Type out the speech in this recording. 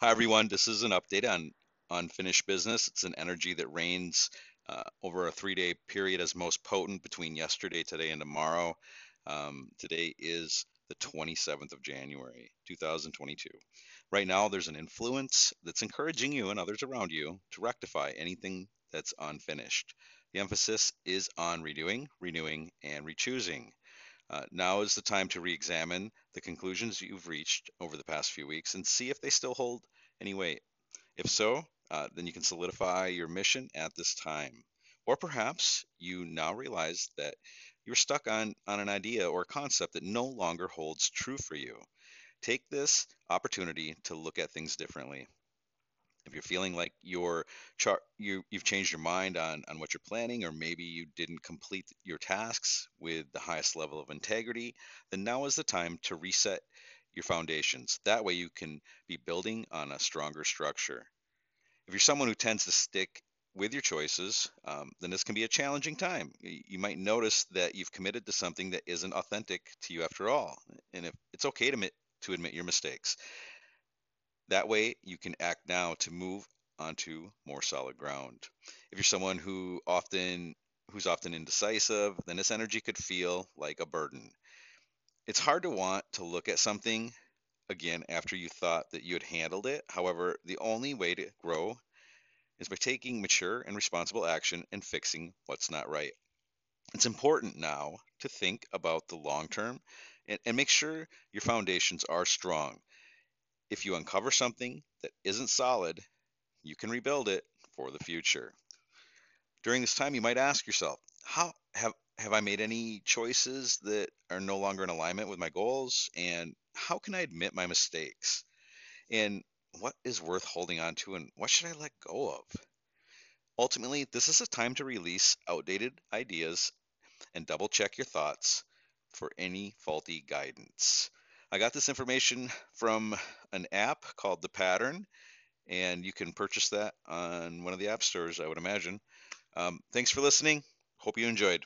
Hi, everyone. This is an update on unfinished business. It's an energy that reigns uh, over a three day period as most potent between yesterday, today, and tomorrow. Um, today is the 27th of January, 2022. Right now, there's an influence that's encouraging you and others around you to rectify anything that's unfinished. The emphasis is on redoing, renewing, and rechoosing. Uh, now is the time to re-examine the conclusions you've reached over the past few weeks and see if they still hold any weight. If so, uh, then you can solidify your mission at this time. Or perhaps you now realize that you're stuck on, on an idea or concept that no longer holds true for you. Take this opportunity to look at things differently if you're feeling like you're char- you you've changed your mind on on what you're planning or maybe you didn't complete your tasks with the highest level of integrity then now is the time to reset your foundations that way you can be building on a stronger structure if you're someone who tends to stick with your choices, um, then this can be a challenging time. You might notice that you've committed to something that isn't authentic to you after all. And if it's okay to admit, to admit your mistakes. That way, you can act now to move onto more solid ground. If you're someone who often who's often indecisive, then this energy could feel like a burden. It's hard to want to look at something again after you thought that you had handled it. However, the only way to grow is by taking mature and responsible action and fixing what's not right. It's important now to think about the long term and, and make sure your foundations are strong if you uncover something that isn't solid, you can rebuild it for the future. During this time, you might ask yourself, how have have I made any choices that are no longer in alignment with my goals? And how can I admit my mistakes? And what is worth holding on to and what should I let go of? Ultimately, this is a time to release outdated ideas and double check your thoughts for any faulty guidance. I got this information from an app called The Pattern, and you can purchase that on one of the app stores, I would imagine. Um, thanks for listening. Hope you enjoyed.